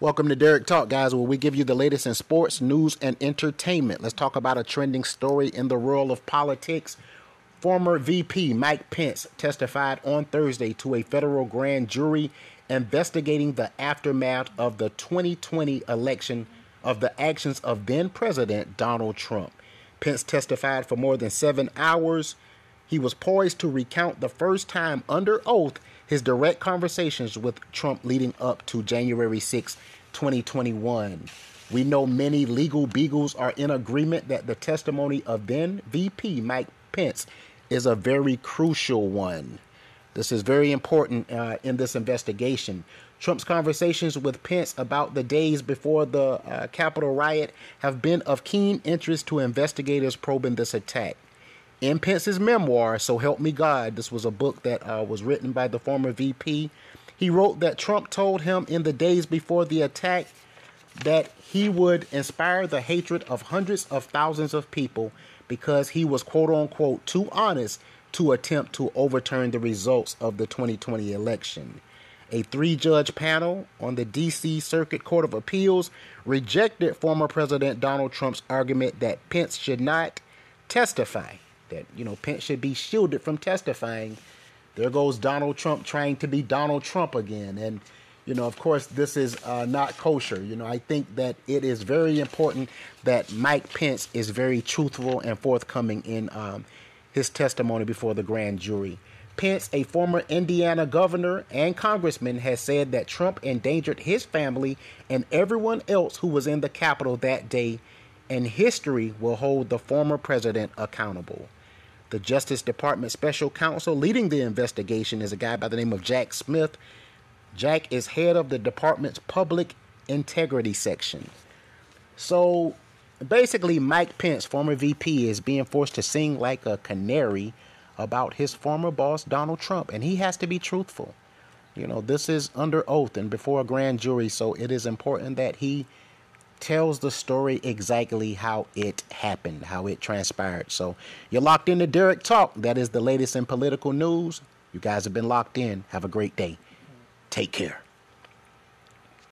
Welcome to Derek Talk, guys, where we give you the latest in sports, news, and entertainment. Let's talk about a trending story in the world of politics. Former VP Mike Pence testified on Thursday to a federal grand jury investigating the aftermath of the 2020 election of the actions of then President Donald Trump. Pence testified for more than seven hours. He was poised to recount the first time under oath his direct conversations with Trump leading up to January 6, 2021. We know many legal beagles are in agreement that the testimony of then VP Mike Pence is a very crucial one. This is very important uh, in this investigation. Trump's conversations with Pence about the days before the uh, Capitol riot have been of keen interest to investigators probing this attack. In Pence's memoir, So Help Me God, this was a book that uh, was written by the former VP. He wrote that Trump told him in the days before the attack that he would inspire the hatred of hundreds of thousands of people because he was quote unquote too honest to attempt to overturn the results of the 2020 election. A three judge panel on the D.C. Circuit Court of Appeals rejected former President Donald Trump's argument that Pence should not testify, that, you know, Pence should be shielded from testifying. There goes Donald Trump trying to be Donald Trump again. And, you know, of course, this is uh, not kosher. You know, I think that it is very important that Mike Pence is very truthful and forthcoming in um, his testimony before the grand jury. Pence, a former Indiana governor and congressman, has said that Trump endangered his family and everyone else who was in the Capitol that day, and history will hold the former president accountable. The Justice Department special counsel leading the investigation is a guy by the name of Jack Smith. Jack is head of the department's public integrity section. So basically, Mike Pence, former VP, is being forced to sing like a canary about his former boss, Donald Trump, and he has to be truthful. You know, this is under oath and before a grand jury, so it is important that he tells the story exactly how it happened, how it transpired. So you're locked into Derek Talk. That is the latest in political news. You guys have been locked in. Have a great day. Take care.